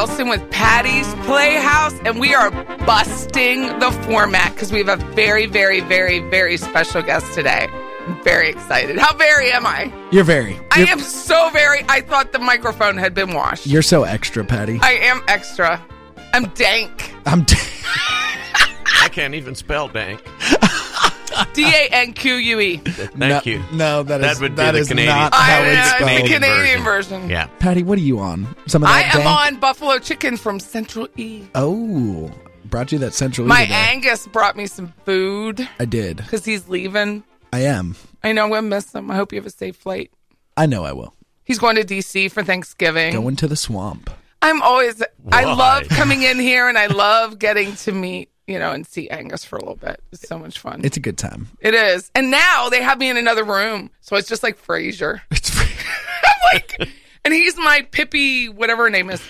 afternoon. It's Patty Wilson with Patty's Playhouse, and we are busting the format because we have a very, very, very, very special guest today. I'm very excited. How very am I? You're very. I you're, am so very. I thought the microphone had been washed. You're so extra, Patty. I am extra. I'm dank. I'm. dank. I can't even spell dank. D A N Q U E. Thank no, you. No, that That is would be that the Canadian- not how know, it's it's uh, the spelled. Canadian version. Yeah. Patty, what are you on? Some of I that am dank? on Buffalo Chicken from Central E. Oh, brought you that central. My E today. Angus brought me some food I did. because he's leaving. I am. I know I'm going to miss him. I hope you have a safe flight. I know I will. He's going to DC for Thanksgiving. Going to the swamp. I'm always I love coming in here and I love getting to meet, you know, and see Angus for a little bit. It's so much fun. It's a good time. it is. And now they have me in another room. So it's just like Frasier. It's I'm like and he's my Pippi, whatever her name is.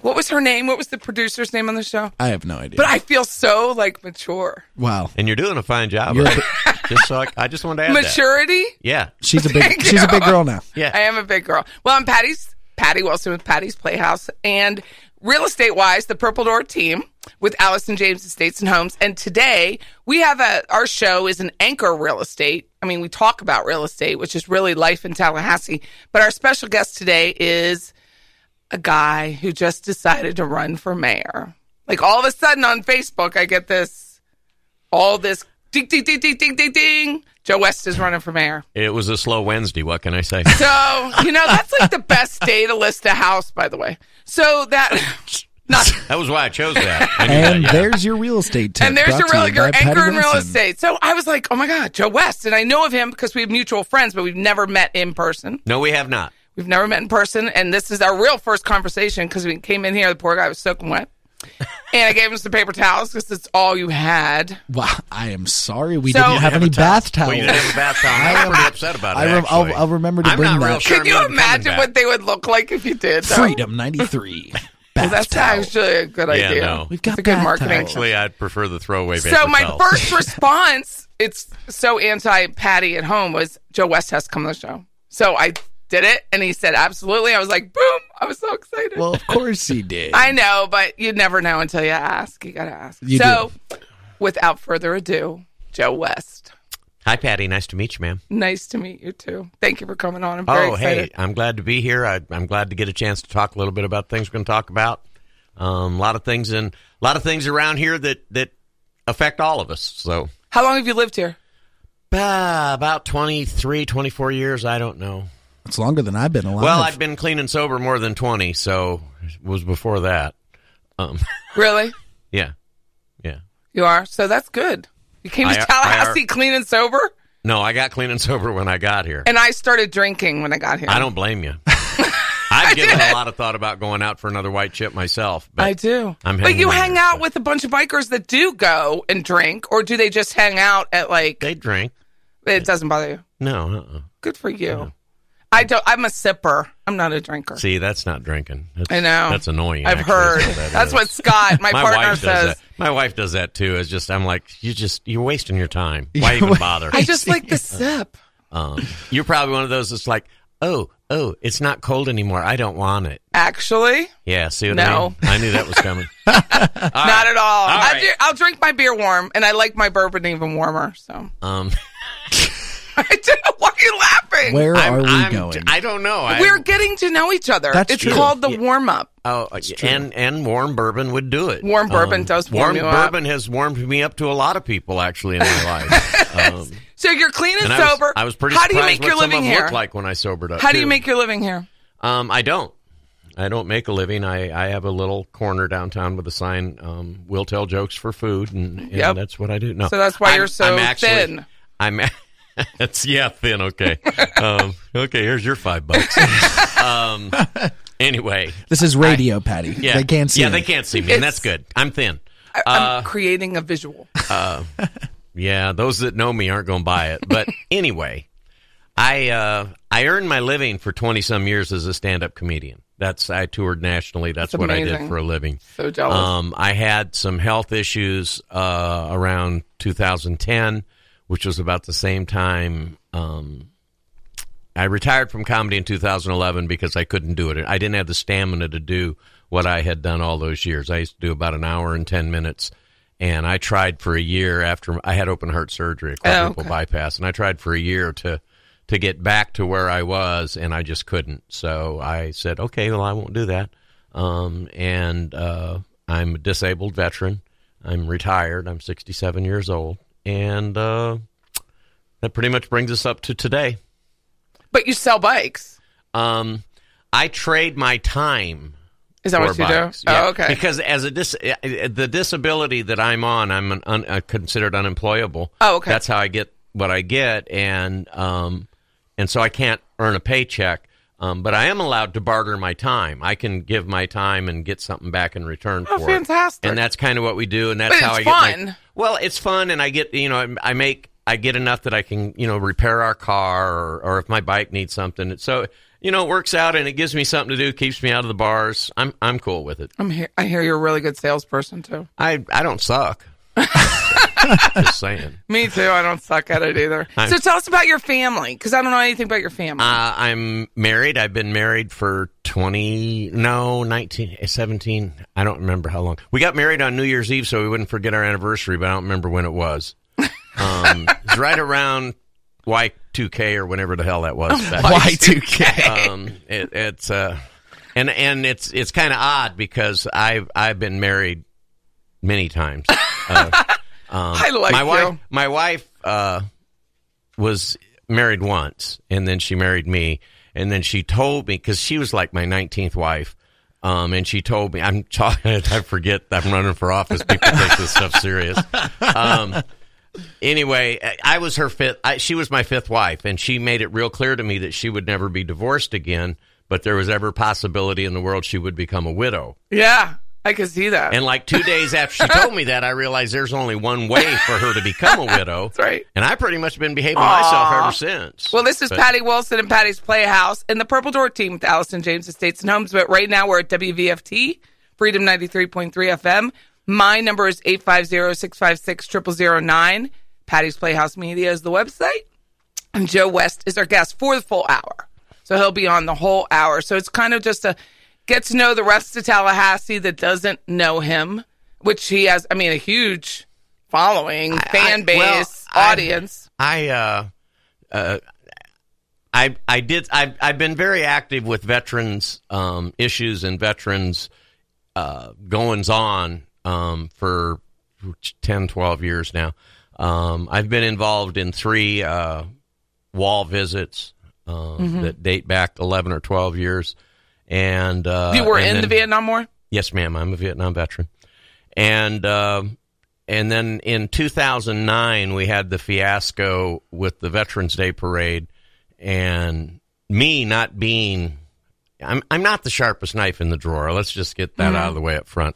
What was her name? What was the producer's name on the show? I have no idea. But I feel so like mature. wow, And you're doing a fine job. You're of it. just so I, I just wanted to add that. Maturity? Yeah. she's a big. Thank she's a big girl now. Yeah. I am a big girl. Well, I'm Patty's Patty Wilson with Patty's Playhouse and real estate wise, the Purple Door team with Allison James Estates and Homes. And today we have a our show is an anchor real estate. I mean, we talk about real estate, which is really life in Tallahassee. But our special guest today is a guy who just decided to run for mayor. Like all of a sudden on Facebook, I get this all this ding ding ding ding ding ding ding. Joe West is running for mayor. It was a slow Wednesday. What can I say? So, you know, that's like the best day to list a house, by the way. So that, not, That was why I chose that. I And that, yeah. there's your real estate tip. and there's your real, your by Patty anchor in real Wilson. estate. So I was like, oh my God, Joe West. And I know of him because we have mutual friends, but we've never met in person. No, we have not. We've never met in person. And this is our real first conversation because we came in here, the poor guy was soaking wet. And I gave him some paper towels because it's all you had. Well, I am sorry we So- didn't have any a towel. bath towels. Well, didn't have a bath towel. I'm pretty upset about it. I rem- I'll. I'll remember to I'm bring not that. real sure Can you imagine what they would look like if you did? Though? Freedom ninety three. Well, that's actually a good Yeah, idea. no. We've got It's a good marketing. towels. Actually, I'd prefer the throwaway paper So my towels. first response, it's so anti Patty at home, was Joe West has to come on the show. So I did it, and he said absolutely. I was like, boom! I was so excited. Well, of course he did. I know, but you never know until you ask. You gotta ask. You so, without further ado, Joe West. Hi, Patty. Nice to meet you, ma'am. Nice to meet you too. Thank you for coming on. I'm very Oh, excited. hey, I'm glad to be here. I, I'm glad to get a chance to talk a little bit about things we're going to talk about. Um, a lot of things and a lot of things around here that that affect all of us. So How long have you lived here? uh, about 23, 24 years. I don't know. It's longer than I've been alive. Well, I've been clean and sober more than 20, so it was before that. Um, Really? yeah, yeah. You are. So that's good. You came to I- I Tallahassee are- clean and sober, No, I got clean and sober when I got here. and I started drinking when I got here. I don't blame you. I've given a lot of thought about going out for another white chip myself. But I do. I'm but you hang out with a bunch of bikers that do go and drink, or do they just hang out at like? They drink. It doesn't bother you. No, uh-uh. Good for you. I don't. I'm a sipper. I'm not a drinker. See, that's not drinking. That's, I know. That's annoying. I've actually, heard. is what that That's what Scott, my, my partner, says. My wife does that too. It's just I'm like, you just you're wasting your time. Why even bother? I just like the sip. um, you're probably one of those that's like, oh, oh, it's not cold anymore. I don't want it. Actually, Yeah, see what I No. mean? I knew that was coming. not at all. all right. I'll, drink my beer warm, and I like my bourbon even warmer. So Um, I. Why are you laughing? Where I'm- are we I'm- going? I don't know. We're getting to know each other. That's it's true. called the warm up. Oh, and and warm bourbon would do it. Um, Warm bourbon does warm warm you up. bourbon has warmed me up to a lot of people actually in my life. Um, So you're clean and, and I was, sober. I was pretty How do you make your living here? like when I sobered up. How do you too. make your living here? Um, I don't. I don't make a living. I, I have a little corner downtown with a sign. Um, we'll tell jokes for food, and, and Yep. that's what I do. No, So that's why I'm- you're so I'm actually, thin. I'm. It's yeah, thin. Okay. um, okay. Here's your five bucks. um, anyway, this is radio, Patty. yeah, They can't see. Yeah, me. they can't see me, and It's- that's good. I'm thin. I, I'm creating a visual. Yeah, those that know me aren't going to buy it. But anyway, I uh, I earned my living for twenty some years as a stand up comedian. That's I toured nationally. That's, That's what I did for a living. So jealous. Um, I had some health issues uh, around 2010, which was about the same time um, I retired from comedy in 2011 because I couldn't do it. I didn't have the stamina to do what I had done all those years. I used to do about an hour and 10 minutes. And I tried for a year after I had open heart surgery, a quadruple Oh, okay. bypass, and I tried for a year to to get back to where I was, and I just couldn't. So I said, okay, well, I won't do that. Um, and uh, I'm a disabled veteran. I'm retired. I'm 67 years old, and uh, that pretty much brings us up to today. But you sell bikes. Um, I trade my time Is that what you bikes. do? Yeah, Oh, okay. Because as a dis- the disability that I'm on, I'm an un- uh, considered unemployable. Oh, okay. That's how I get what I get, and um, and so I can't earn a paycheck. Um, but I am allowed to barter my time. I can give my time and get something back in return Oh, for it. fantastic. And that's kind of what we do, and that's But how I get my. Well, it's fun, and I get you know I I make I get enough that I can you know repair our car or, or if my bike needs something. So you know it works out, and it gives me something to do, keeps me out of the bars. I'm I'm cool with it. I'm. I hear you're a really good salesperson too. I I don't suck. Just saying. Me too. I don't suck at it either. I'm- so tell us about your family, because I don't know anything about your family. Uh, I'm married. I've been married for 20, no, 19, eh, 17. I don't remember how long. We got married on New Year's Eve, so we wouldn't forget our anniversary, but I don't remember when it was. Um, it's right around Y2K or whenever the hell that was. Y2K. um, it, it's uh, and and it's it's kind of odd because I've I've been married many times. Uh, um, I like my you. wife. My wife uh, was married once, and then she married me, and then she told me because she was like my nineteenth wife. Um, and she told me, I'm talking, I forget I'm running for office. People take this stuff serious. Um, anyway, I was her fifth. I, she was my fifth wife, and she made it real clear to me that she would never be divorced again. But there was ever possibility in the world she would become a widow. yeah, I can see that. And like two days after she told me that, I realized there's only one way for her to become a widow. That's right. And I pretty much been behaving myself ever since. Well, this is But- Patty Wilson and Patty's Playhouse and the Purple Door team with Allison James Estates and Homes. But right now we're at WVFT, Freedom 93.3 FM. My number is 850-656-0009. Patty's Playhouse Media is the website. And Joe West is our guest for the full hour. So he'll be on the whole hour. So it's kind of just a get to know the rest of Tallahassee that doesn't know him, which he has, I mean, a huge following, fan I- base, well, audience. I uh, uh, I I did I've I've been very active with veterans um, issues and veterans uh, goings on um, for 10, 12 years now. Um, I've been involved in three uh, wall visits um, that date back eleven or twelve years, and uh, you were and in the Vietnam War? Yes, ma'am. I'm a Vietnam veteran. And um and then in 2009, we had the fiasco with the Veterans Day parade, and me not being, I'm I'm not the sharpest knife in the drawer. Let's just get that out of the way up front.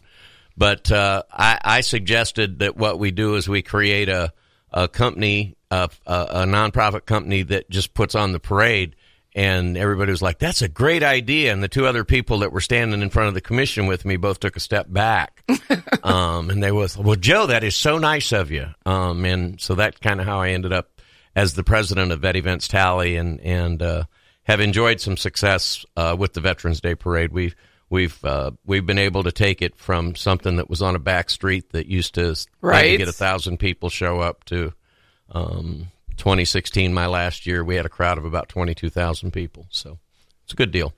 But uh, I, I suggested that what we do is we create a a company, a, a, a nonprofit company that just puts on the parade. And everybody was like, "That's a great idea." And the two other people that were standing in front of the commission with me both took a step back, um, and they was, "Well, Joe, that is so nice of you." Um, and so that's kind of how I ended up as the president of Vet Events Tally, and and uh, have enjoyed some success uh, with the Veterans Day Parade. We've we've uh, we've been able to take it from something that was on a back street that used to Right. get a thousand people show up to um, 2016, my last year, we had a crowd of about 22,000 people. So it's a good deal.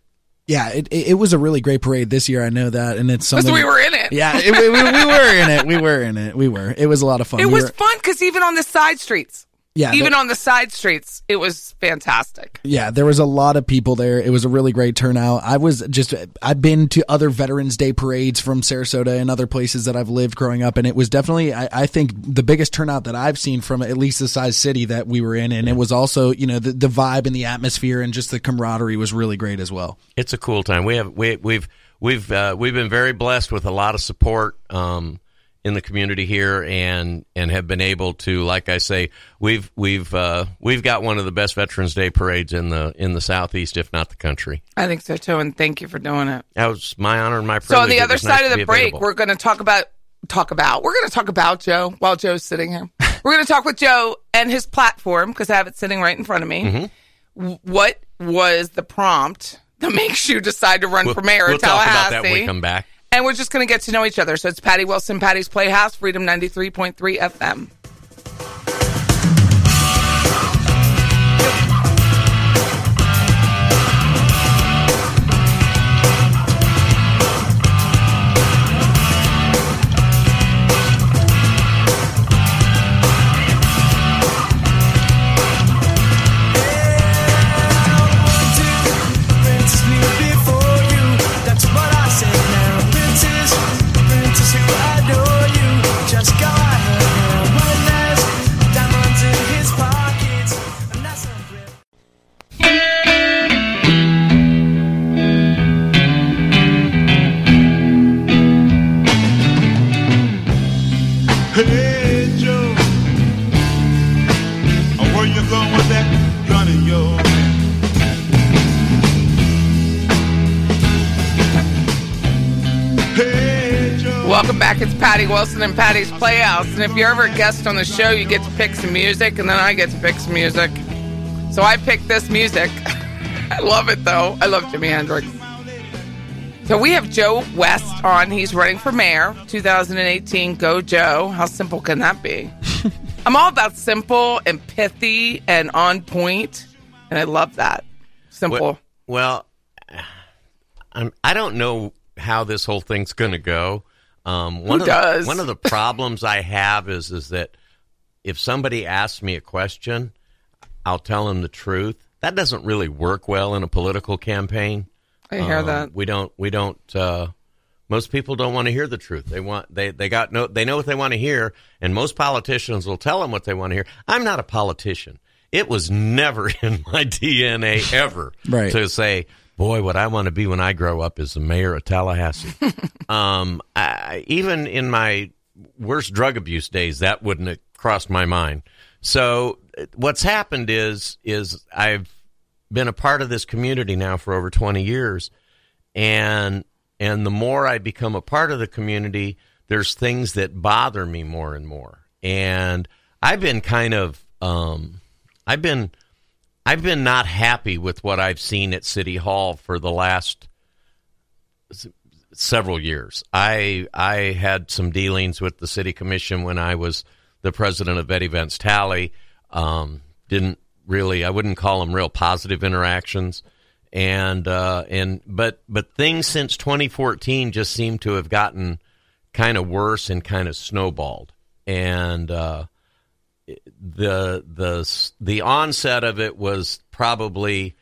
Yeah, it, it it was a really great parade this year. I know that, and it's Because something we were in it. Yeah, it, we, we, we were in it. We were in it. We were. It was a lot of fun. It We was were- fun because even on the side streets, yeah, even there, on the side streets, it was fantastic. yeah. There was a lot of people there. It was a really great turnout. I was just. I've been to other Veterans Day parades from Sarasota and other places that I've lived growing up, and it was definitely. I, I think the biggest turnout that I've seen from at least the size city that we were in, and it was also you know the the vibe and the atmosphere and just the camaraderie was really great as well. It's a cool time. We have we, we've we've uh, we've been very blessed with a lot of support um, in the community here, and and have been able to, like I say, we've we've uh, we've got one of the best Veterans Day parades in the in the southeast, if not the country. I think so too, and thank you for doing it. That was my honor and my privilege. So on the other was nice side of the break, available. we're going to talk about talk about. We're going to talk about Joe while Joe's sitting here. we're going to talk with Joe and his platform because I have it sitting right in front of me. Mm-hmm. what was the prompt that makes you decide to run We'll, for mayor we'll of talk Tallahassee? about that when we come back. And we're just going to get to know each other. So it's Patty Wilson, Patty's Playhouse, Freedom 93.3 FM. Patty Wilson and Patty's Playhouse. And if you're ever a guest on the show, you get to pick some music, and then I get to pick some music. So I picked this music. I love it, though. I love Jimi Hendrix. So we have Joe West on. He's running for mayor 2018. Go, Joe. How simple can that be? I'm all about simple and pithy and on point, and I love that. Simple. Well, well I'm, I don't know how this whole thing's going to go. Um, one Who of does? The, one of the problems I have is is that if somebody asks me a question, I'll tell them the truth. That doesn't really work well in a political campaign. I hear Um, that. we don't. We don't. Uh, most people don't want to hear the truth. They want. They they got no. They know what they want to hear, and most politicians will tell them what they want to hear. I'm not a politician. It was never in my DNA ever Right. to say, "Boy, what I want to be when I grow up is the mayor of Tallahassee." um, I, even in my worst drug abuse days, that wouldn't have crossed my mind. So what's happened is is I've been a part of this community now for over 20 years and and the more I become a part of the community there's things that bother me more and more and I've been kind of um I've been I've been not happy with what I've seen at City Hall for the last several years. I I had some dealings with the city commission when I was the president of Vet Events Tally. Um, didn't really I wouldn't call them real positive interactions. And uh, and but but things since 2014 just seem to have gotten kind of worse and kind of snowballed. And uh, the the the onset of it was probably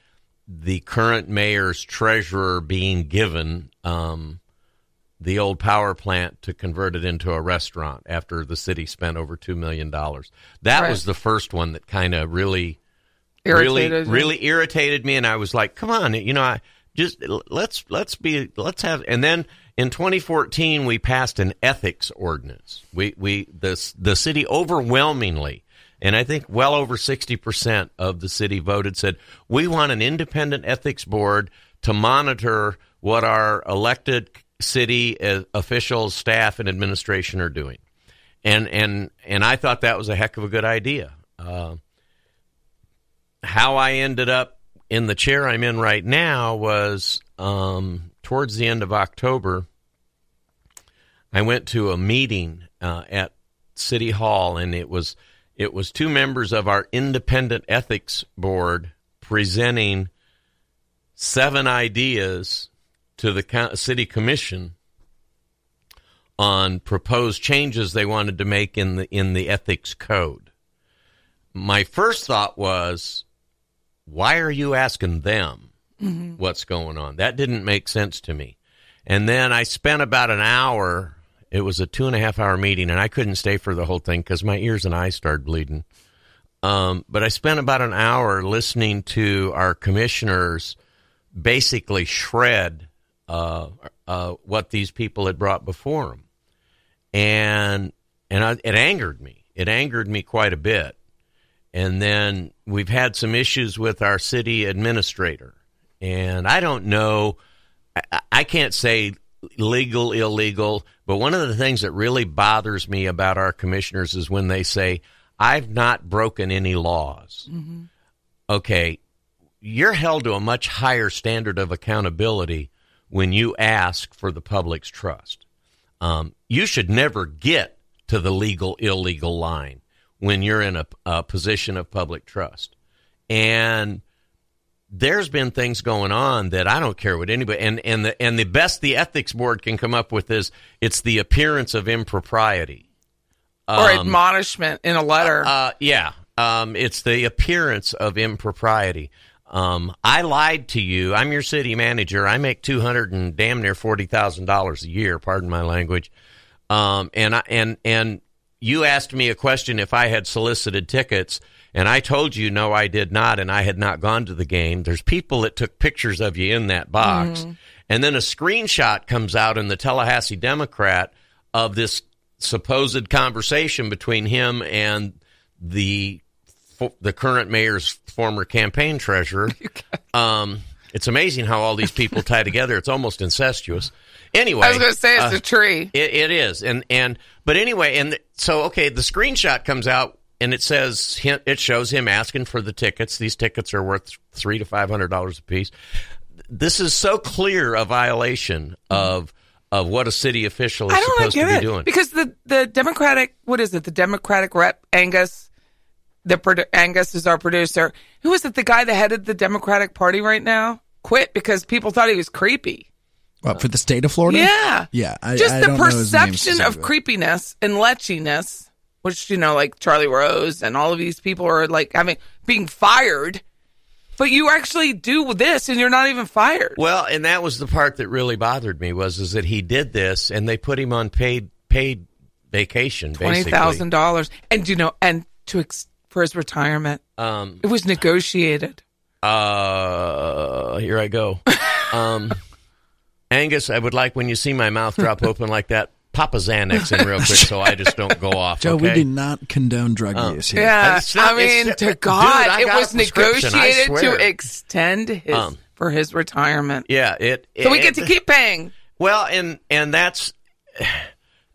the current mayor's treasurer being given um, the old power plant to convert it into a restaurant after the city spent over two million dollars. That Right. was the first one that kind of really, Irritated really, you? really irritated me, and I was like, "Come on, you know, I just let's let's be let's have." And then in 2014, we passed an ethics ordinance. We we the the city overwhelmingly. And I think well over 60% of the city voted said, we want an independent ethics board to monitor what our elected city uh, officials, staff, and administration are doing. And, and, and I thought that was a heck of a good idea. Uh, how I ended up in the chair I'm in right now was um, towards the end of October. I went to a meeting uh, at City Hall, and it was it was two members of our independent ethics board presenting seven ideas to the city commission on proposed changes they wanted to make in the in the ethics code. My first thought was, why are you asking them what's going on? That didn't make sense to me. And then I spent about an hour. It was a two and a half hour meeting, and I couldn't stay for the whole thing because my ears and eyes started bleeding. Um, but I spent about an hour listening to our commissioners basically shred uh, uh, what these people had brought before them, and and I, it angered me. It angered me quite a bit. And then we've had some issues with our city administrator, and I don't know. I, I can't say legal, illegal, but one of the things that really bothers me about our commissioners is when they say, I've not broken any laws. Okay, you're held to a much higher standard of accountability when you ask for the public's trust. Um, you should never get to the legal illegal line when you're in a, a position of public trust. And there's been things going on that I don't care what anybody and and the and the best the ethics board can come up with is it's the appearance of impropriety. or admonishment in a letter. Uh, yeah, um, it's the appearance of impropriety. Um, I lied to you. I'm your city manager. I make two hundred and damn near forty thousand dollars a year. Pardon my language. Um, and I, and and you asked me a question if I had solicited tickets, and I told you no, I did not, and I had not gone to the game. There's people that took pictures of you in that box, and then a screenshot comes out in the Tallahassee Democrat of this supposed conversation between him and the the current mayor's former campaign treasurer. Um, it's amazing how all these people tie together. It's almost incestuous. Anyway, I was going to say it's uh, a tree. it, it is, and and but anyway, and so okay, the screenshot comes out and it says it shows him asking for the tickets. These tickets are worth three to five hundred dollars a piece. This is so clear a violation of of what a city official is I don't supposed to be it doing. because the the Democratic what is it? The Democratic rep Angus, the produ- Angus is our producer. Who is it? The guy that headed the Democratic Party right now quit because people thought he was creepy. What, for the state of Florida? Yeah, Yeah. I, just I the don't know his name perception of creepiness and lechiness, which you know, like Charlie Rose and all of these people are like having being fired, but you actually do this and you're not even fired. Well, and that was the part that really bothered me was is that he did this and they put him on paid paid vacation twenty thousand dollars, and you know, and to ex- for his retirement, Um, it was negotiated. uh, here I go. Um, Angus, I would like when you see my mouth drop open like that, pop a Xanax in real quick so I just don't go off. Joe, we okay? do not condone drug use here. Yeah, It's not- I mean, to God, I it was a prescription, I negotiated to extend his Um, for his retirement, Yeah, it. so we get to keep paying. Well, and and that's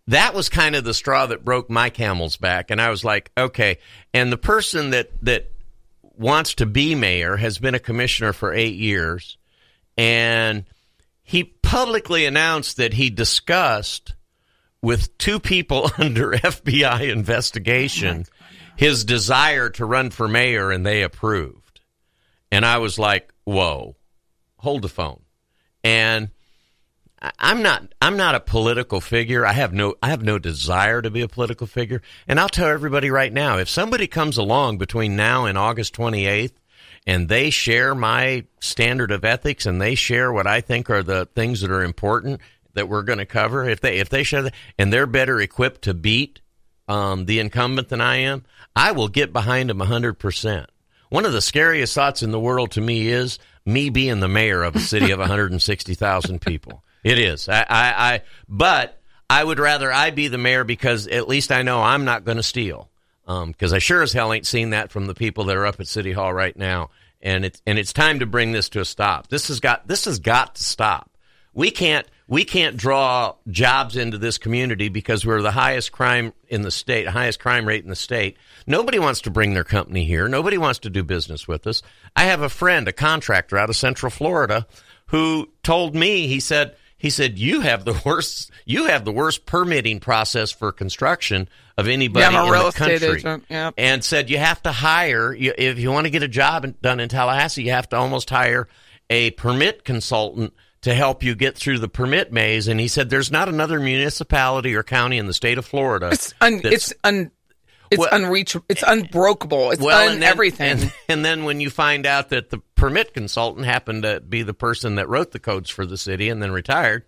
that was kind of the straw that broke my camel's back, and I was like, okay. And the person that that wants to be mayor has been a commissioner for eight years, and he publicly announced that he discussed with two people under FBI investigation oh his desire to run for mayor, and they approved. And I was like, whoa, hold the phone. And I'm not I'm not a political figure. I have no I have no desire to be a political figure. And I'll tell everybody right now, if somebody comes along between now and August 28th and they share my standard of ethics and they share what I think are the things that are important that we're going to cover, if they if they share that and they're better equipped to beat um, the incumbent than I am, I will get behind them 100%. One of the scariest thoughts in the world to me is me being the mayor of a city of 160,000 people. It is. I, I, I, but I would rather I be the mayor because at least I know I'm not going to steal. Because I sure as hell ain't seen that from the people that are up at City Hall right now, and it's and it's time to bring this to a stop. This has got this has got to stop. We can't we can't draw jobs into this community because we're the highest crime in the state, highest crime rate in the state. Nobody wants to bring their company here. Nobody wants to do business with us. I have a friend, a contractor out of Central Florida, who told me he said he said you have the worst you have the worst permitting process for construction of anybody Yeah, I'm a in real the country. agent, yep. And said you have to hire if you want to get a job done in Tallahassee, you have to almost hire a permit consultant to help you get through the permit maze. And he said there's not another municipality or county in the state of Florida. It's un, it's un, it's Well- unreachable. It's unbreakable. It's well, un and then, everything. And, and then when you find out that the permit consultant happened to be the person that wrote the codes for the city and then retired,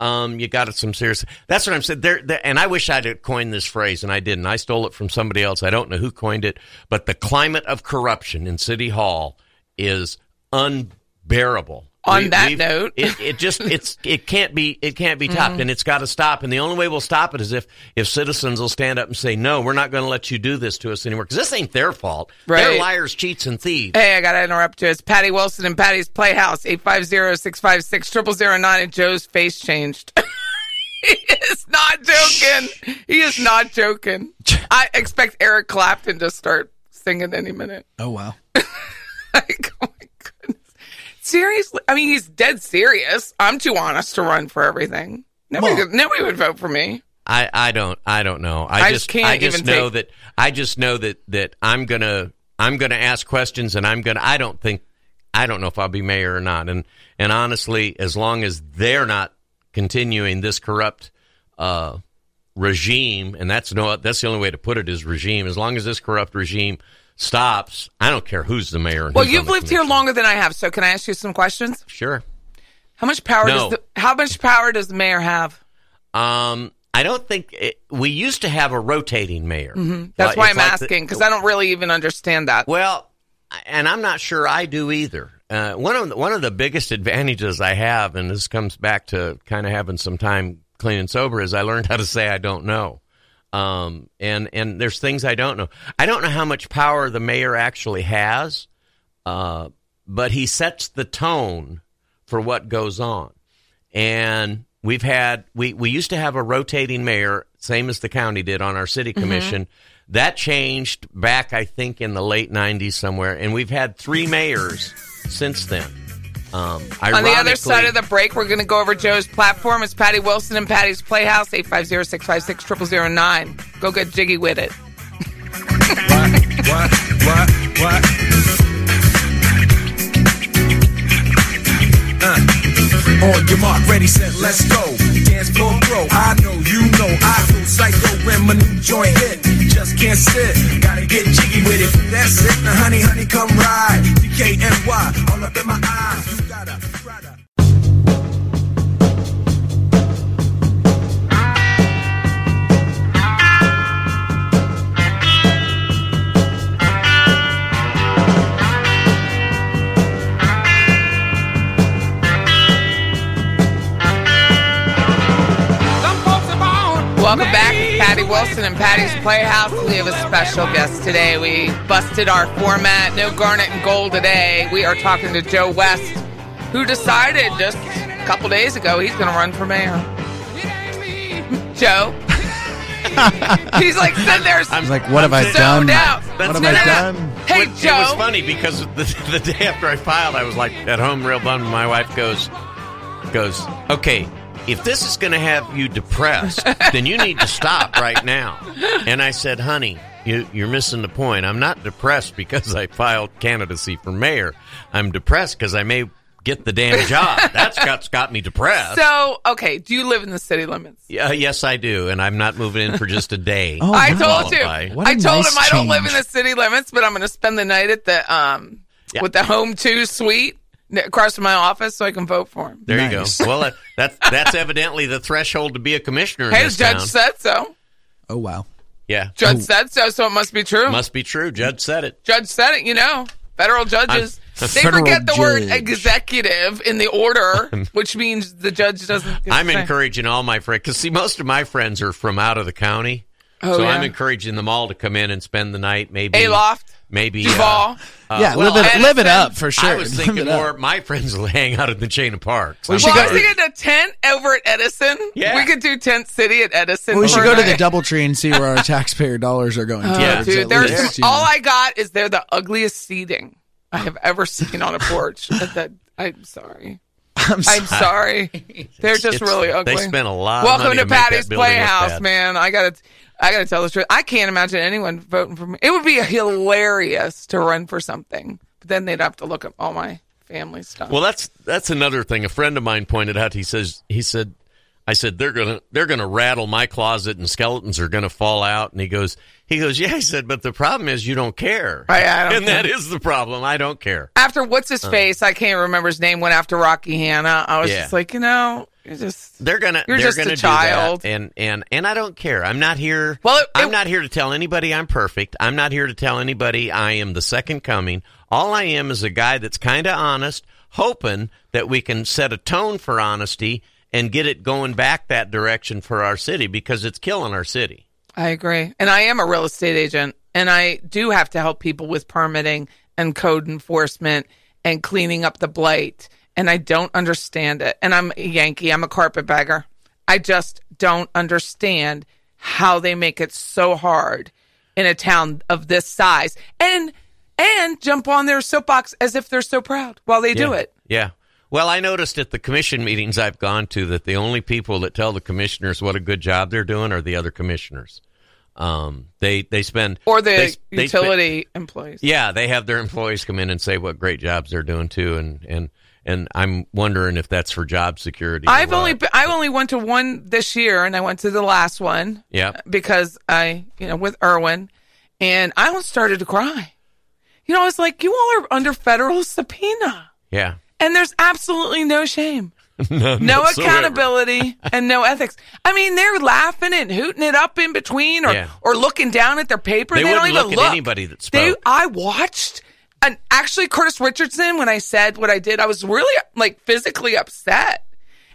um, you got it some serious. That's what I'm saying. There, there, and I wish I'd have coined this phrase, and I didn't. I stole it from somebody else. I don't know who coined it, but the climate of corruption in City Hall is unbearable. On that we've- note. it, it just it's it can't be it can't be topped, Mm-hmm. and it's got to stop. And the only way we'll stop it is if if citizens will stand up and say, "No, we're not going to let you do this to us anymore," because this ain't their fault. They're liars, cheats, and thieves. Hey, I got to interrupt you. It's Patty Wilson and Patty's Playhouse, 850-656-0009, and Joe's face changed. he is not joking. He is not joking. I expect Eric Clapton to start singing any minute. Oh wow. Like, my goodness. He's. I mean, he's dead serious. I'm too honest to run for everything. Nobody, Well- nobody would vote for me. I, I don't I don't know. I, I just can't I just even know take- that I just know that that I'm gonna I'm gonna ask questions and I'm gonna I don't think I don't know if I'll be mayor or not. And and honestly, as long as they're not continuing this corrupt uh, regime, and that's no that's the only way to put it is regime. As long as this corrupt regime stops, I don't care who's the mayor. Well, you've lived here longer than I have, so can I ask you some questions? Sure. How much power No. does the, how much power does the mayor have? Um, I don't think it, we used to have a rotating mayor. Mm-hmm. That's Like- why I'm like asking because I don't really even understand that. Well, and I'm not sure I do either. Uh, one of the, one of the biggest advantages I have, and this comes back to kind of having some time clean and sober, is I learned how to say I don't know. Um, and and there's things I don't know. I don't know how much power the mayor actually has, uh, but he sets the tone for what goes on. And we've had we we used to have a rotating mayor, same as the county did on our city Mm-hmm. commission. That changed back, I think, in the late '90s somewhere, and we've had three mayors since then. Um, On the other side of the break, we're going to go over Joe's platform. It's Patty Wilson and Patty's Playhouse, 850-656-0009. Go get jiggy with it. What? What? What? Uh. On your mark, ready, set, let's go. Dance floor pro. I know, you know, I go psycho when my new joint hit. Just can't sit, gotta get jiggy with it. That's it, now honey, honey, come ride. DKNY, all up in my eyes. You gotta, Welcome back, Patty Wilson and Patty's Playhouse. We have a special guest today. We busted our format. No garnet and gold today. We are talking to Joe West, who decided just a couple days ago he's going to run for mayor. Joe. he's like sitting there. I'm Like, what have I done? out. What have No, I no, no. done? Hey, It- Joe. It was funny because the, the day after I filed, I was like at home real bummed. My wife goes, goes, okay, if this is going to have you depressed, then you need to stop right now. And I said, honey, you, you're missing the point. I'm not depressed because I filed candidacy for mayor. I'm depressed because I may get the damn job. That's got, got me depressed. So, okay, do you live in the city limits? yeah, yes, I do. And I'm not moving in for just a day. Oh, I wow. told you. Qualify. What a I told nice him I don't live in the city limits, but I'm going to spend the night at the um Yeah. with the home two suite n- across from my office so I can vote for him. There Nice. you go. Well, uh, that's that's evidently the threshold to be a commissioner Hey, the this judge town. said so. Oh wow. yeah, Judge said so, so it must be true. must be true. Judge said it. Judge said it. You know, federal judges I'm- they forget the word executive in the order, which means the judge doesn't. I'm say. encouraging all my friends because see, most of my friends are from out of the county, Oh, so yeah. I'm encouraging them all to come in and spend the night. Maybe Aloft, maybe Duval. uh, uh, yeah, well, live it, live it up for sure. I was Live thinking more. My friends will hang out at the chain of parks. We I'm should well, I go- was thinking a tent over at Edison. Yeah. we could do Tent City at Edison. we should a go to the night. DoubleTree and see where our taxpayer dollars are going. Oh, Yeah. dude, there's least, some, all I got is they're the ugliest seating I have ever seen on a porch. That- that- I'm sorry. I'm I'm sorry. They're just It's- really ugly. They spent a lot. Welcome of money to make Patty's Playhouse, man. I gotta, I gotta tell the truth. I can't imagine anyone voting for me. It would be hilarious to run for something, but then they'd have to look up all my family stuff. Well, that's that's another thing. A friend of mine pointed out. He says he said, I said they're gonna they're gonna rattle my closet and skeletons are gonna fall out. And he goes he goes yeah. He said, but the problem is you don't care. I- I don't and care. that is the problem. I don't care. after what's his uh. face, I can't remember his name. Went after Rocky Hanna. I was Yeah. just like, you know, you're just They're gonna You're they're just a gonna do child. And and and I don't care. I'm not here. Well, it- I'm not here to tell anybody I'm perfect. I'm not here to tell anybody I am the second coming. All I am is a guy that's kind of honest, hoping that we can set a tone for honesty and get it going back that direction for our city because it's killing our city. I agree. And I am a real estate agent and I do have to help people with permitting and code enforcement and cleaning up the blight. And I don't understand it. And I'm a Yankee, I'm a carpetbagger. I just don't understand how they make it so hard in a town of this size and and jump on their soapbox as if they're so proud while they do it. Yeah. Well, I noticed at the commission meetings I've gone to that the only people that tell the commissioners what a good job they're doing are the other commissioners. Um, they they spend Or the they, they spend- utility employees. yeah, they have their employees come in and say what great jobs they're doing too, and and and I'm wondering if that's for job security. I've only been, I only went to one this year, and I went to the last one. Yeah. because I you know with Irwin, and I almost started to cry. You know, I was like, you all are under federal subpoena, yeah. and there's absolutely no shame. no, no accountability and no ethics. I mean, they're laughing and hooting it up in between, or Yeah. or looking down at their paper. They They, don't even look at anybody that They, spoke. I watched, and actually, Curtis Richardson. When I said what I did, I was really like physically upset.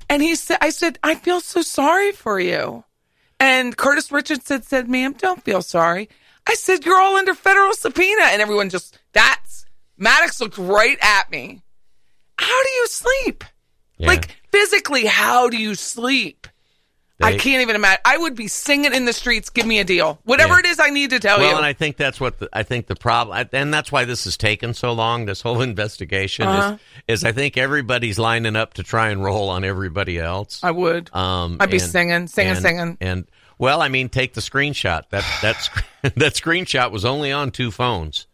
And he said, "I said I feel so sorry for you." And Curtis Richardson said, "Ma'am, don't feel sorry." I said, "You're all under federal subpoena," and everyone just that's Maddox looked right at me. How do you sleep? Yeah. Like physically, how do you sleep? I can't even imagine. I would be singing in the streets. Give me a deal, whatever Yeah. it is I need to tell Well, you. Well, and I think that's what the, I think the problem, and that's why this has taken so long. This whole investigation Uh-huh. is, is I think everybody's lining up to try and roll on everybody else. I would. Um, I'd be and- singing, singing, and, singing. And well, I mean, take the screenshot. That that that screenshot was only on two phones.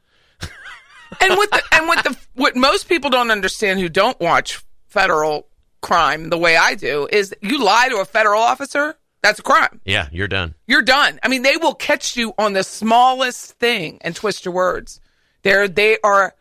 and what the, and what the what most people don't understand who don't watch federal crime the way I do is you lie to a federal officer, that's a crime. Yeah, you're done. You're done. I mean, they will catch you on the smallest thing and twist your words. They're they are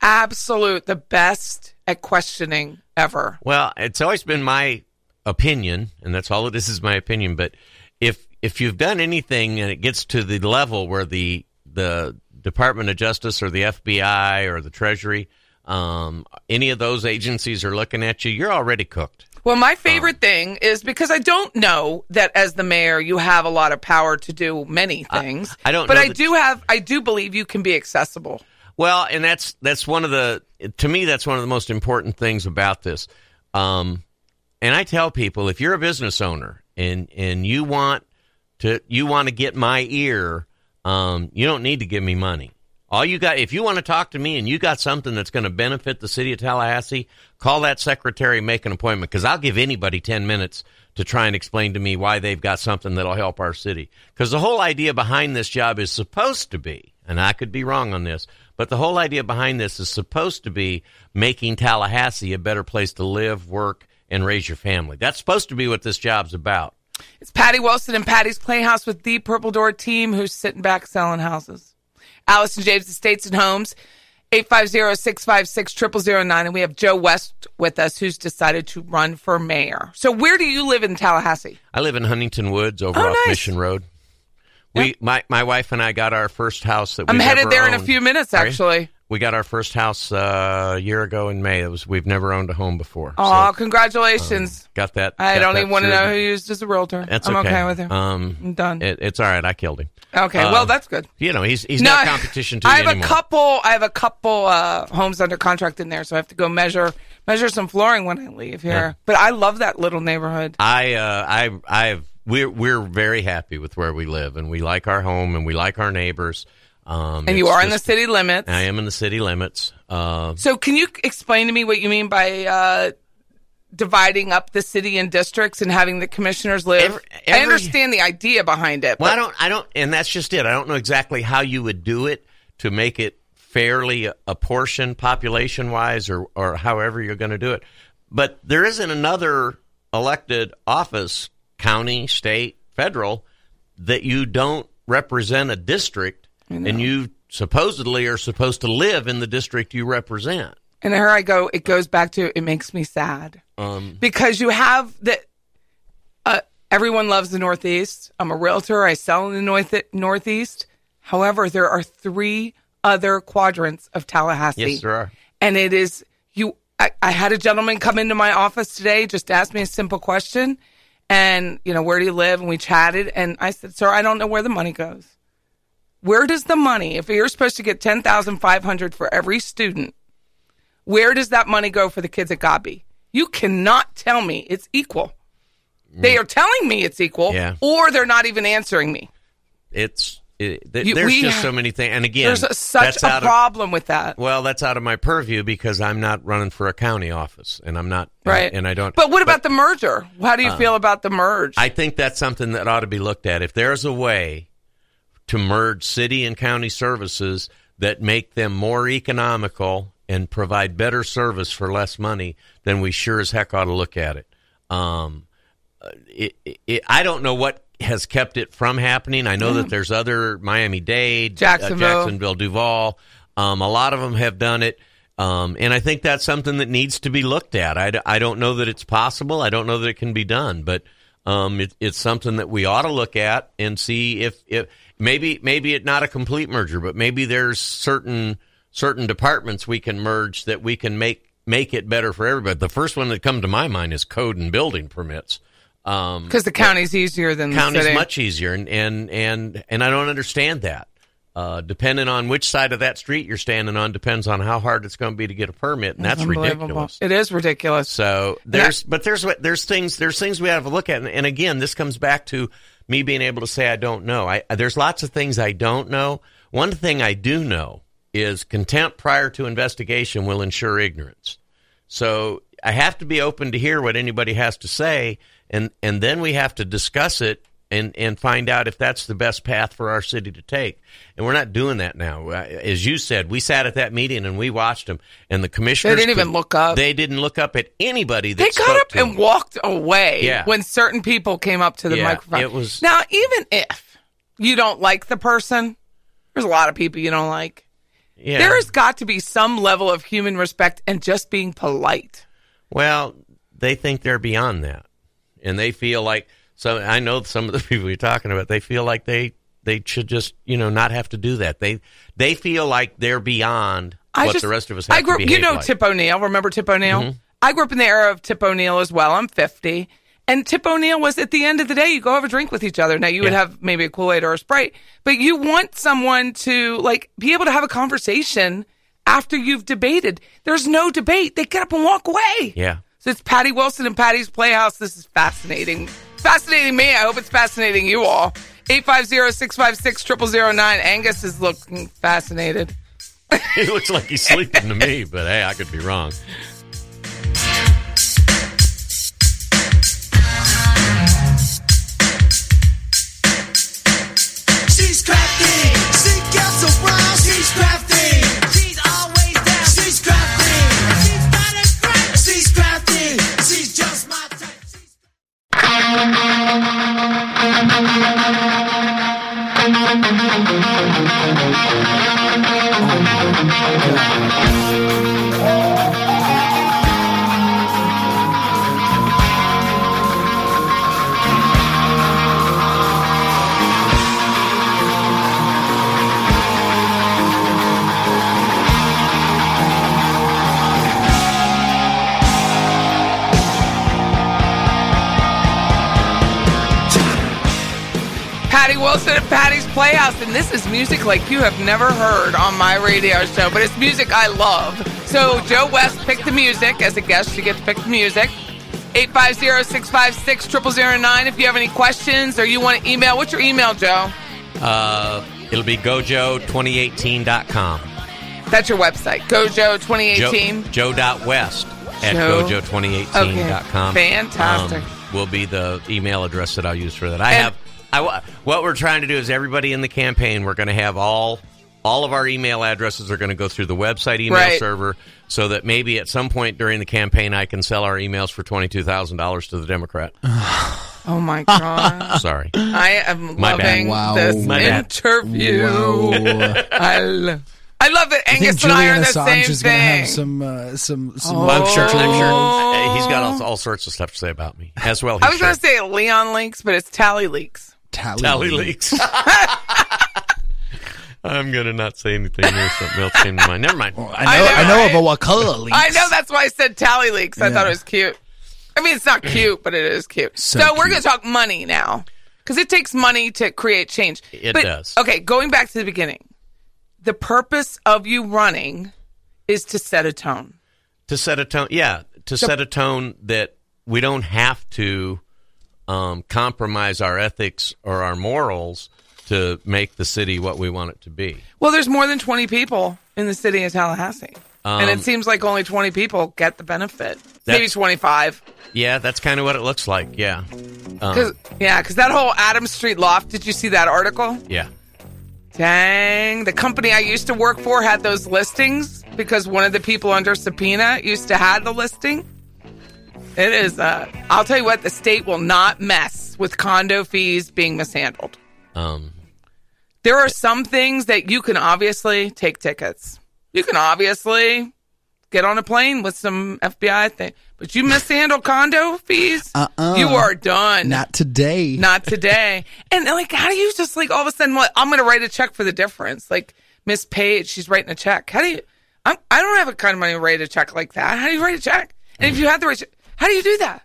absolute the best at questioning ever. Well, it's always been my opinion, and that's all this is my opinion. But if if you've done anything and it gets to the level where the the Department of Justice or the FBI or the Treasury, um, any of those agencies are looking at you, you're already cooked. Well, my favorite thing is because I don't know that as the mayor you have a lot of power to do many things. I don't but know I do have. I do believe you can be accessible. Well, and that's that's one of the to me that's one of the most important things about this. Um, and I tell people if you're a business owner and and you want to you want to get my ear, um, you don't need to give me money. All you got if you want to talk to me and you got something that's going to benefit the city of Tallahassee, call that secretary, make an appointment because I'll give anybody 10 minutes to try and explain to me why they've got something that'll help our city. Because the whole idea behind this job is supposed to be, and I could be wrong on this, but the whole idea behind this is supposed to be making Tallahassee a better place to live, work, and raise your family. That's supposed to be what this job's about. It's Patty Wilson and Patty's Playhouse with the Purple Door team who's sitting back selling houses. Allison James Estates and Homes, 850-656-0009. And we have Joe West with us who's decided to run for mayor. So where do you live in Tallahassee? I live in Huntington Woods over Oh, off nice. Mission Road. We, my, my wife and I got our first house that we I'm headed there in a few minutes, actually. We got our first house uh, a year ago in May. It was we've never owned a home before. Oh, So, congratulations. got that. I got don't that even want to know who used as a realtor. That's I'm okay. okay, with him. Um, I'm done. it, it's all right. I killed him. okay, uh, well, that's good. You know, he's he's No, not competition to I have anymore. a couple. I have a couple uh, homes under contract in there, so I have to go measure measure some flooring when I leave here. Yeah. But I love that little neighborhood. I uh, I I've we're we're very happy with where we live, and we like our home, and we like our neighbors. Um, And you are in the city limits. I am in the city limits. Uh, So can you explain to me what you mean by uh, dividing up the city in districts and having the commissioners live? Every- I understand the idea behind it. Well, I don't, I don't, and that's just it. I don't know exactly how you would do it to make it fairly apportioned population wise or, or however you're going to do it. But there isn't another elected office, county, state, federal, that you don't represent a district and you supposedly are supposed to live in the district you represent. And here I go. It goes back to it makes me sad Um, because you have the. Uh, everyone loves the Northeast. I'm a realtor. I sell in the north Northeast. However, there are three other quadrants of Tallahassee. yes, there are. and it is you. I, I had a gentleman come into my office today, just ask me a simple question, and you know where do you live, and we chatted, and I said, sir, I don't know where the money goes. Where does the money? If you're supposed to get ten thousand five hundred for every student, where does that money go for the kids at Gabi? You cannot tell me it's equal. Mm. They are telling me it's equal, Yeah. or they're not even answering me. It's it, th- You- there's we just so many things. And again, There's a, such a out of problem with that. well, that's out of my purview because I'm not running for a county office, and I'm not Right. and I don't. But what about the merger? How do you uh, feel about the merge? I think that's something that ought to be looked at. If there's a way to merge city and county services that make them more economical and provide better service for less money, then we sure as heck ought to look at it. Um, uh, it, it, I don't know what has kept it from happening. I know that there's other Miami Dade, uh, Jacksonville. Jacksonville, Duval. Um, a lot of them have done it. Um, and I think that's something that needs to be looked at. I don't know that it's possible. I don't know that it can be done, but um, it, it's something that we ought to look at and see if, if maybe maybe it not a complete merger, but maybe there's certain certain departments we can merge that we can make make it better for everybody. The first one that come to my mind is code and building permits. Um, Because the county's easier than the county's much easier, and and and and I don't understand that. Uh, depending on which side of that street you're standing on, depends on how hard it's going to be to get a permit, and that's Unbelievable. ridiculous. It is ridiculous. So there's, but there's there's things there's things we have to look at, and, and again, this comes back to me being able to say I don't know. I there's lots of things I don't know. One thing I do know is contempt prior to investigation will ensure ignorance. So I have to be open to hear what anybody has to say, and and then we have to discuss it and and find out if that's the best path for our city to take. And we're not doing that now. Uh, As you said, we sat at that meeting and we watched them, and the commissioners They didn't even could- look up. They didn't look up at anybody. That They got up and them. walked away Yeah. when certain people came up to the Yeah, microphone. it was- now, even if you don't like the person, there's a lot of people you don't like. Yeah. There has got to be some level of human respect and just being polite. Well, they think they're beyond that, and they feel like some. I know some of the people you're talking about. They feel like they they should just you know not have to do that. They they feel like they're beyond I what just, the rest of us have I grew to up, you know like. Mm-hmm. Tip O'Neill. Remember Tip O'Neill? I grew up in the era of Tip O'Neill as well. I'm 50. And Tip O'Neill was at the end of the day, you go have a drink with each other. Now you would have maybe a Kool Aid or a Sprite, but you want someone to like be able to have a conversation after you've debated. There's no debate. They get up and walk away. Yeah. So it's Patty Wilson and Patty's Playhouse. This is fascinating. Fascinating me. I hope it's fascinating you all. 850-656-0009. Angus is looking fascinated. he looks like he's sleeping to me, but hey, I could be wrong. She's Patty Wilson at Patty's Playhouse, and this is music like you have never heard on my radio show, but it's music I love. So Joe West picked the music as a guest. You get to pick the music. 850-656-0009 if you have any questions or you want to email. What's your email, Joe? Uh, it'll be gojo2018.com. That's your website. Gojo 2018. Joe, Joe.west at Joe- gojo2018.com. Okay. Fantastic. Um, will be the email address that I'll use for that. I And- have. I, what we're trying to do is everybody in the campaign, we're going to have all all of our email addresses are going to go through the website email Right. server, so that maybe at some point during the campaign, I can sell our emails for twenty two thousand dollars to the Democrat. Oh my god. Sorry. I am My bad. loving Wow. this My interview. Whoa. I, lo- I love it. Angus and I are the Assange same is thing. have some uh, some some. Oh. Well, I'm sure. I'm sure he's got all, all sorts of stuff to say about me as well. I was going to say Leon Links, but it's Tally Leaks. Tally, Tally leaks. I'm gonna not say anything here. Something else came to mind. Never mind. Oh, I know. I I know, know, right? of a what color leaks. I know that's why I said Tally Leaks. I Yeah. thought it was cute. I mean, it's not cute, but it is cute. So, So we're cute. going to talk money now because it takes money to create change. It But, does. Okay, going back to the beginning, the purpose of you running is to set a tone. to set a tone yeah to set a tone that we don't have to um, compromise our ethics or our morals to make the city what we want it to be. Well, there's more than 20 people in the city of Tallahassee. and Um, it seems like only 20 people get the benefit. Maybe 25. Yeah, that's kind of what it looks like. Yeah, um, Cause, yeah, because that whole Adams Street loft, did you see that article? yeah. Dang. The company I used to work for had those listings because one of the people under subpoena used to have the listing. It is, uh, I'll tell you what, the state will not mess with condo fees being mishandled. Um, There are some things that you can obviously take tickets. You can obviously get on a plane with some FBI thing, but you mishandle condo fees, Uh-uh. you are done. Not today. Not today. and like, how do you just like all of a sudden? What I'm going to write a check for the difference. Like Miss Page, she's writing a check. How do you? I'm, I don't have a kind of money to write a check like that. How do you write a check? And if you had to write, check, how do you do that?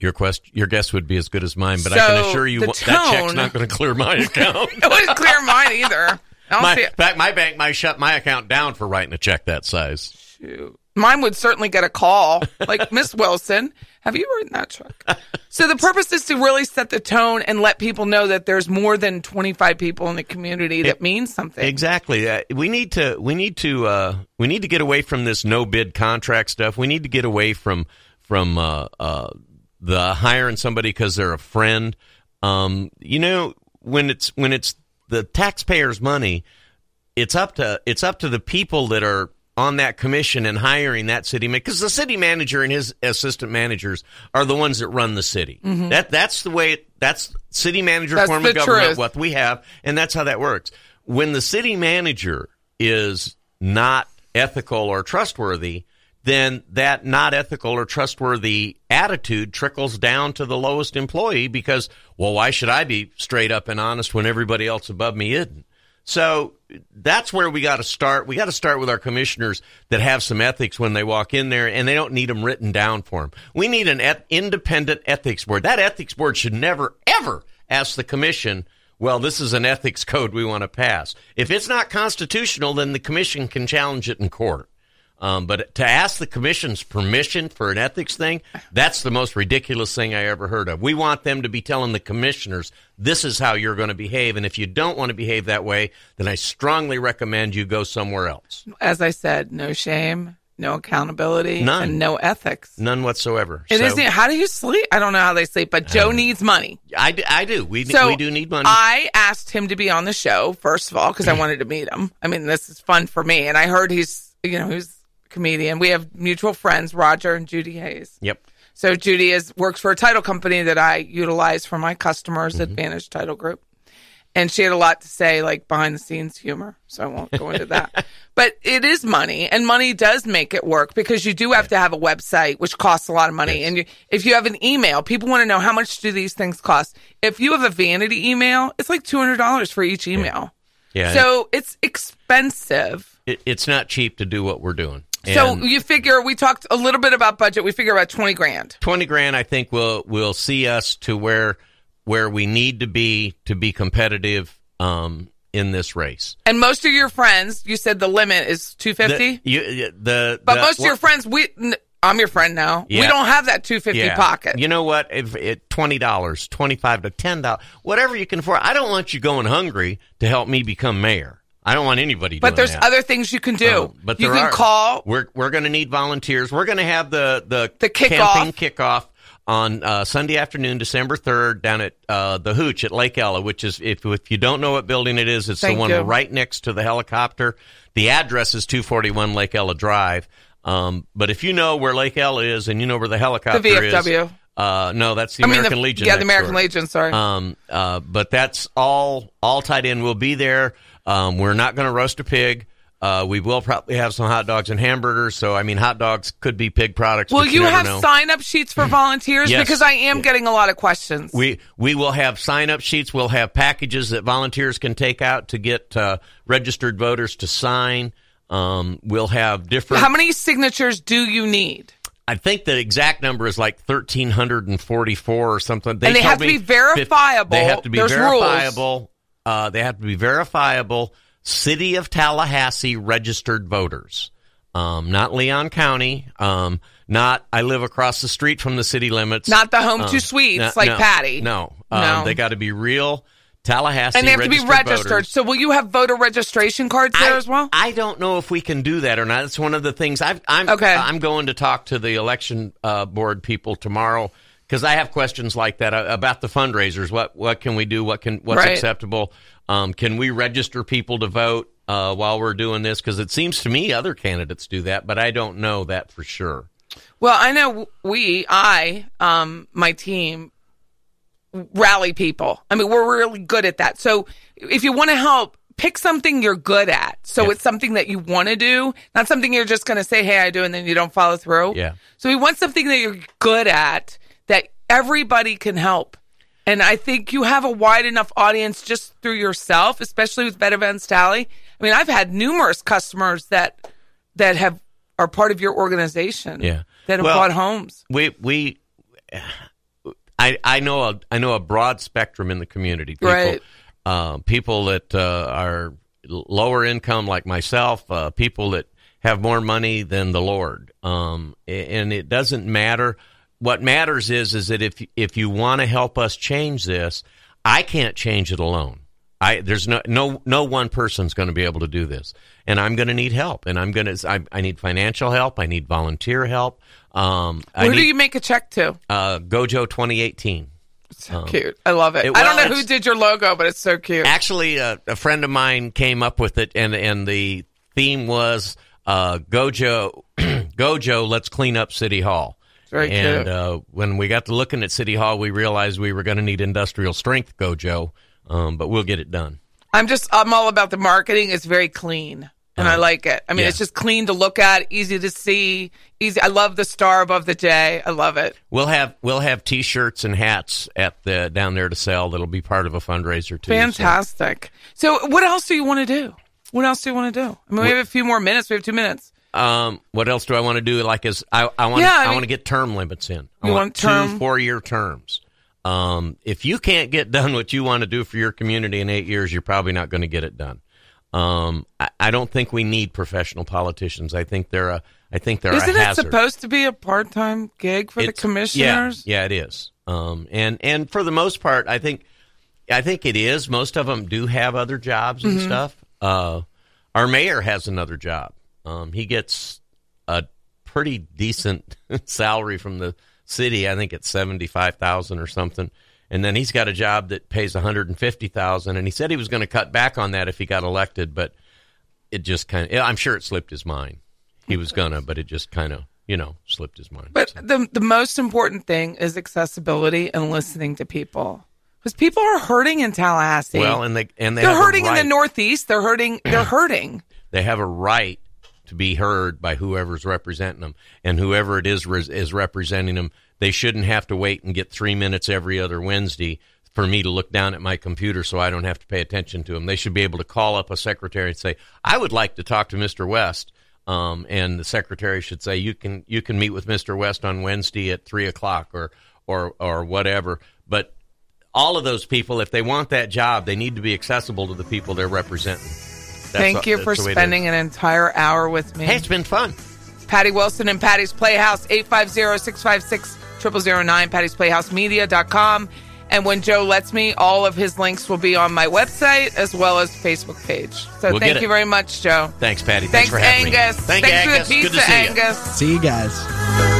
your quest, your guess would be as good as mine, but I can assure you wha- that check's tone- not going to clear my account. It wouldn't clear mine either. My, in fact, my bank might shut my account down for writing a check that size. Shoot. Mine would certainly get a call, like Miss Wilson. Have you written that check? So the purpose is to really set the tone and let people know that there's more than 25 people in the community that It- means something. Exactly. Uh, we need to we need to uh, we need to get away from this no bid contract stuff. We need to get away from from uh, uh, the hiring somebody because they're a friend. Um, you know, when it's when it's the taxpayers' money, it's up to it's up to the people that are on that commission and hiring that city because the city manager and his assistant managers are the ones that run the city. That that's the way. It, that's city manager Mm-hmm. That's form of government. truth. What we have, and that's how that works. When the city manager is not ethical or trustworthy, then that not ethical or trustworthy attitude trickles down to the lowest employee because, well, why should I be straight up and honest when everybody else above me isn't? So that's where we got to start. We got to start with our commissioners that have some ethics when they walk in there, and they don't need them written down for them. We need an eth- independent ethics board. That ethics board should never, ever ask the commission, well, this is an ethics code we want to pass. If it's not constitutional, then the commission can challenge it in court. Um, but to ask the commission's permission for an ethics thing, that's the most ridiculous thing I ever heard of. We want them to be telling the commissioners, this is how you're going to behave. And if you don't want to behave that way, then I strongly recommend you go somewhere else. As I said, no shame, no accountability, None. and no ethics. None whatsoever. It so, not How do you sleep? I don't know how they sleep, but Joe needs money. I, do- I do. We, So we do need money. I asked him to be on the show first of all because I wanted to meet him. I mean, this is fun for me, and I heard he's you know he's comedian. We have mutual friends, Roger and Judy Hayes. yep. So Judy is works for a title company that I utilize for my customers, Mm-hmm. Advantage Title Group. And she had a lot to say, like behind the scenes humor. So I won't go into that. But it is money, and money does make it work because you do have to have a website, which costs a lot of money. And you, if you have an email, people want to know how much do these things cost. If you have a vanity email, it's like two hundred dollars for each email. Yeah. So it's expensive. it, it's not cheap to do what we're doing. So And- you figure we talked a little bit about budget. We figure about twenty grand. 20 grand I think will will see us to where where we need to be to be competitive um, in this race. And most of your friends, you said the limit is two fifty. The, you, the But the- most of your friends, we, I'm your friend now. We don't have that 250 yeah. pocket. You know what? If it twenty dollars, twenty five to ten dollars, whatever you can afford. I don't want you going hungry to help me become mayor. I don't want anybody. but there's that. other things you can do. Um, but you can are. call. We're we're going to need volunteers. We're going to have the the The kickoff. camping kickoff on uh, Sunday afternoon, December third, down at uh, the Hooch at Lake Ella, which is if if you don't know what building it is, it's Thank the one you. right next to the helicopter. The address is two forty one Lake Ella Drive. Um, but if you know where Lake Ella is and you know where the helicopter The VFW. is, uh, no, that's the I mean, American the, Legion. Yeah, the American door. Legion. Sorry. Um, uh, but that's all all tied in. We'll be there. Um, we're not going to roast a pig. Uh, we will probably have some hot dogs and hamburgers. So I mean, hot dogs could be pig products. Will but you have know. sign up sheets for volunteers? Yes. Because I am getting a lot of questions. We we will have sign up sheets. We'll have packages that volunteers can take out to get uh, registered voters to sign. Um, we'll have different. How many signatures do you need? I think the exact number is like thirteen hundred and forty-four or something. And they have to be verifiable. They have to be There's rules. Uh, they have to be verifiable. City of Tallahassee registered voters, um, not Leon County. Um, not I live across the street from the city limits. Not the home Um, to suites no- like no, Patty. No, um, No. they got to be real Tallahassee and they have to be registered voters. So will you have voter registration cards there I, as well? I don't know if we can do that or not. It's one of the things I've, I'm. Okay. I'm going to talk to the election uh, board people tomorrow because I have questions like that uh, about the fundraisers. What what can we do? What can what's Right. acceptable? Um, can we register people to vote uh, while we're doing this? Because it seems to me other candidates do that, but I don't know that for sure. Well, I know we, I, um, my team rally people. I mean, we're really good at that. So if you want to help, pick something you're good at. So Yeah. it's something that you want to do, not something you're just going to say, Hey, I do. And then you don't follow through. Yeah. So we want something that you're good at that everybody can help. And I think you have a wide enough audience just through yourself, especially with Vet Events Tally. I mean, I've had numerous customers that, that have, are part of your organization. Yeah. That have Well, bought homes. We we. I, I know a I know a broad spectrum in the community. People, Right. Uh, people that uh, are lower income, like myself. Uh, people that have more money than the Lord. Um, and it doesn't matter. What matters is is that if if you want to help us change this, I can't change it alone. I there's no no no one person's going to be able to do this, and I'm going to need help, and I'm going to I, I need financial help, I need volunteer help. Um, Who need, do you make a check to? uh, Gojo 2018. So cute. I love it. it- I don't know who did your logo, but it's so cute. Actually, uh, a friend of mine came up with it, and and the theme was uh, Gojo Gojo. Let's clean up City Hall. Very and uh, when we got to looking at City Hall, we realized we were going to need industrial strength Gojo, um, but we'll get it done. I'm just, I'm all about the marketing. It's very clean. And I like it. I mean, yeah. it's just clean to look at, easy to see, easy. I love the star above the J. I love it. We'll have we'll have T-shirts and hats at the down there to sell. That'll be part of a fundraiser too. so- Fantastic. So, what else do you want to do? What else do you want to do? I mean, we have a few more minutes. We have two minutes. Um, what else do I want to do? Like, is I, I want Yeah, I I, mean- want to get term limits in. I You want, want term- two four year terms. Um, if you can't get done what you want to do for your community in eight years, you're probably not going to get it done. Um, I, I don't think we need professional politicians. I think they're a I think they're Isn't it supposed to be a part time gig for the commissioners? Yeah, yeah, it is. Um, and and for the most part, I think I think it is. Most of them do have other jobs and Mm-hmm. stuff. Uh, our mayor has another job. Um, he gets a pretty decent salary from the city. I think it's seventy five thousand or something. And then he's got a job that pays one hundred and fifty thousand. And he said he was going to cut back on that if he got elected, but it just kind of. I'm sure it slipped his mind. He was gonna, but it just kind of you know slipped his mind. But So- the the most important thing is accessibility and listening to people. Because people are hurting in Tallahassee. well, and they and they they're have a hurting in the Northeast. They're hurting. They're hurting. they have a right to be heard by whoever's representing them. And whoever it is is representing them they shouldn't have to wait and get three minutes every other wednesday for me to look down at my computer so i don't have to pay attention to them. They should be able to call up a secretary and say i would like to talk to mr west. Um, and the secretary should say you can you can meet with mr west on wednesday at three o'clock or or or whatever. But all of those people if they want that job they need to be accessible to the people they're representing Thank the- you for the way it is. spending an entire hour with me. Hey, it's been fun. Patty Wilson and Patty's Playhouse, 850-656-0009, patty'splayhousemedia.com. And when Joe lets me, all of his links will be on my website as well as Facebook page. So We'll thank you very much, Joe. Thanks, Patty. Thanks, Thanks, for having Angus. me. Thank Thanks you, for Angus. the Good to see you. Angus. See you guys.